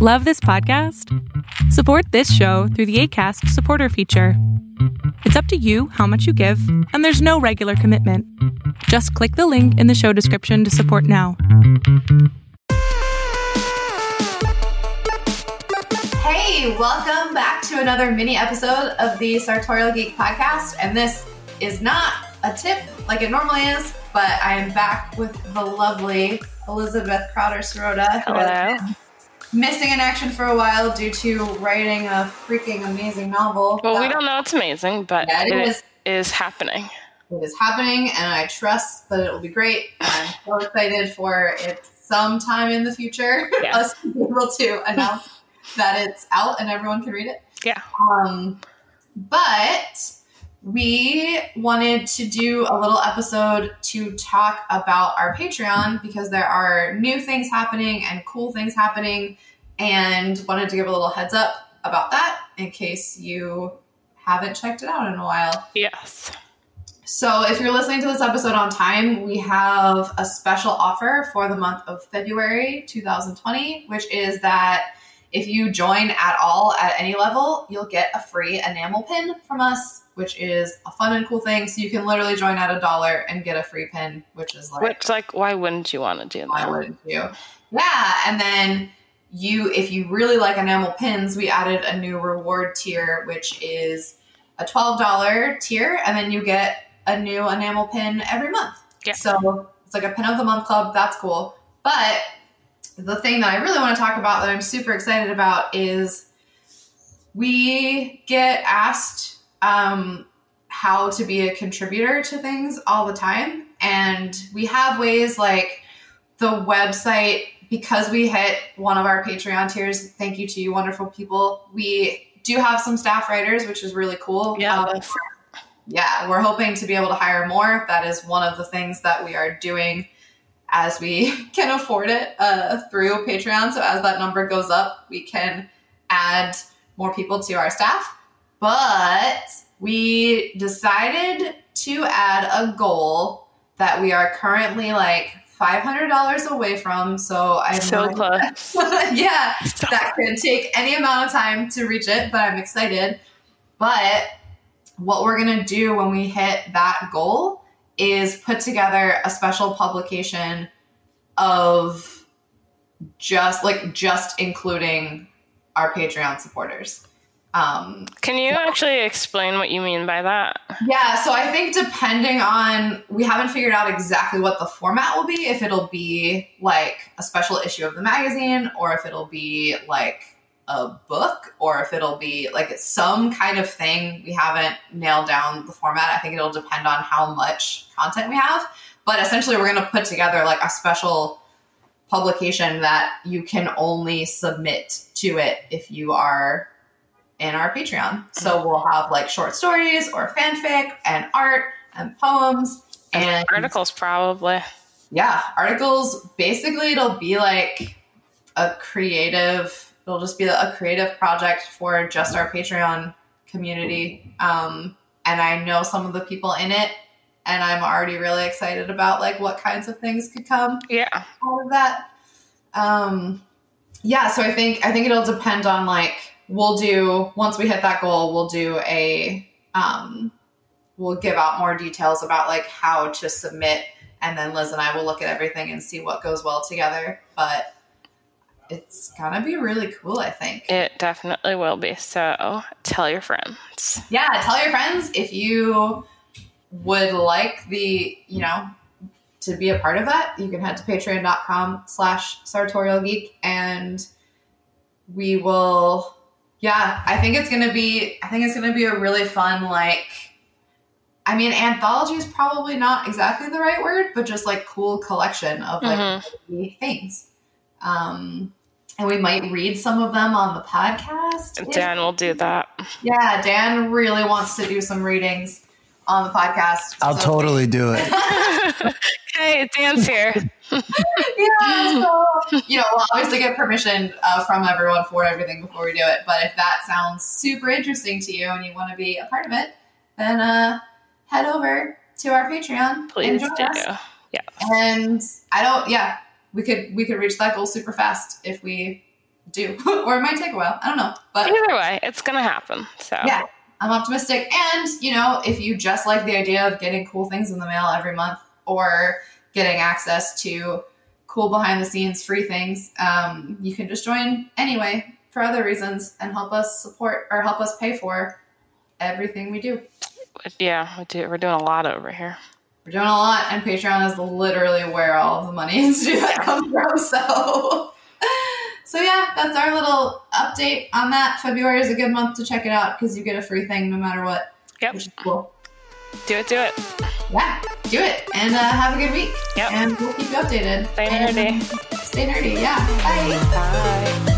Love this podcast? Support this show through the ACAST supporter feature. It's up to you how much you give, and there's no regular commitment. Just click the link in the show description to support now. Hey, welcome back to another mini episode of the Sartorial Geek podcast. And this is not a tip like it normally is, but I am back with the lovely Elizabeth Crowder Sirota. Hello. Missing in action for a while due to writing a freaking amazing novel. Well, we don't know it's amazing, but Yeah, it it is. is happening. It is happening, and I trust that it will be great. I'm so excited for it sometime in the future, Yes. us to be able to announce that it's out and everyone can read it. Yeah. Um, but we wanted to do a little episode to talk about our Patreon because there are new things happening and cool things happening, and wanted to give a little heads up about that in case you haven't checked it out in a while. Yes. So, if you're listening to this episode on time, we have a special offer for the month of February 2020, which is that if you join at all at any level, you'll get a free enamel pin from us, which is a fun and cool thing. So, you can literally join at a dollar and get a free pin, which is like, Which, like, why wouldn't you want to do that? why wouldn't you? Yeah, and then you, if you really like enamel pins, we added a new reward tier, which is a twelve dollar tier, and then you get a new enamel pin every month. Yeah. So it's like a pin of the month club. That's cool. But the thing that I really want to talk about that I'm super excited about is we get asked um, how to be a contributor to things all the time. And we have ways like the website, because we hit one of our Patreon tiers. Thank you to you, wonderful people. We do have some staff writers, which is really cool. Yeah, Um, yeah, we're hoping to be able to hire more. That is one of the things that we are doing as we can afford it uh, through Patreon. So as that number goes up, we can add more people to our staff. But we decided to add a goal that we are currently like $500 away from. So I'm So close. yeah, that can take any amount of time to reach it, but I'm excited. But what we're going to do when we hit that goal is put together a special publication of just like just including our Patreon supporters. Um, Can you actually explain what you mean by that? yeah, so I think depending on, we haven't figured out exactly what the format will be. If it'll be like a special issue of the magazine, or if it'll be like a book, or if it'll be like some kind of thing. We haven't nailed down the format. I think it'll depend on how much content we have. But essentially, we're going to put together like a special publication that you can only submit to it if you are in our Patreon. So mm-hmm. we'll have like short stories or fanfic and art and poems and Articles, probably. yeah, articles. Basically, it'll be like a creative. It'll just be a creative project for just our Patreon community. Um, and I know some of the people in it, and I'm already really excited about like what kinds of things could come Yeah. all of that. Um, yeah, so I think I think it'll depend on like we'll do once we hit that goal, we'll do a um, we'll give out more details about like how to submit, and then Liz and I will look at everything and see what goes well together. But it's gonna be really cool, I think. It definitely will be. So tell your friends. yeah, tell your friends if you would like the, you know, to be a part of that, you can head to patreon.com slash sartorial geek and we will yeah, I think it's gonna be I think it's gonna be a really fun like I mean anthology is probably not exactly the right word, but just like cool collection of like Mhm. things. Um and we might read some of them on the podcast. if Dan will do that. yeah, Dan really wants to do some readings on the podcast. I'll So- totally do it. hey, Dan's here. yeah, so, you know, we'll obviously get permission uh, from everyone for everything before we do it. But if that sounds super interesting to you and you want to be a part of it, then uh, head over to our Patreon. Please and do. us. Yeah. And I don't, yeah, we could we could reach that goal super fast if we do, or it might take a while. I don't know, but Either way, it's gonna happen. So yeah, I'm optimistic. And you know, if you just like the idea of getting cool things in the mail every month or getting access to cool behind the scenes free things, um, you can just join anyway for other reasons and help us support or help us pay for everything we do. yeah, we do, we're doing a lot over here. We're doing a lot, and Patreon is literally where all of the money is to that comes from. So, so yeah, that's our little update on that. February is a good month to check it out because you get a free thing no matter what. Yep. Which is cool. Do it, do it. Yeah, do it, and uh, have a good week. Yep. And we'll keep you updated. Stay And nerdy. Stay nerdy. Yeah. Bye. Bye.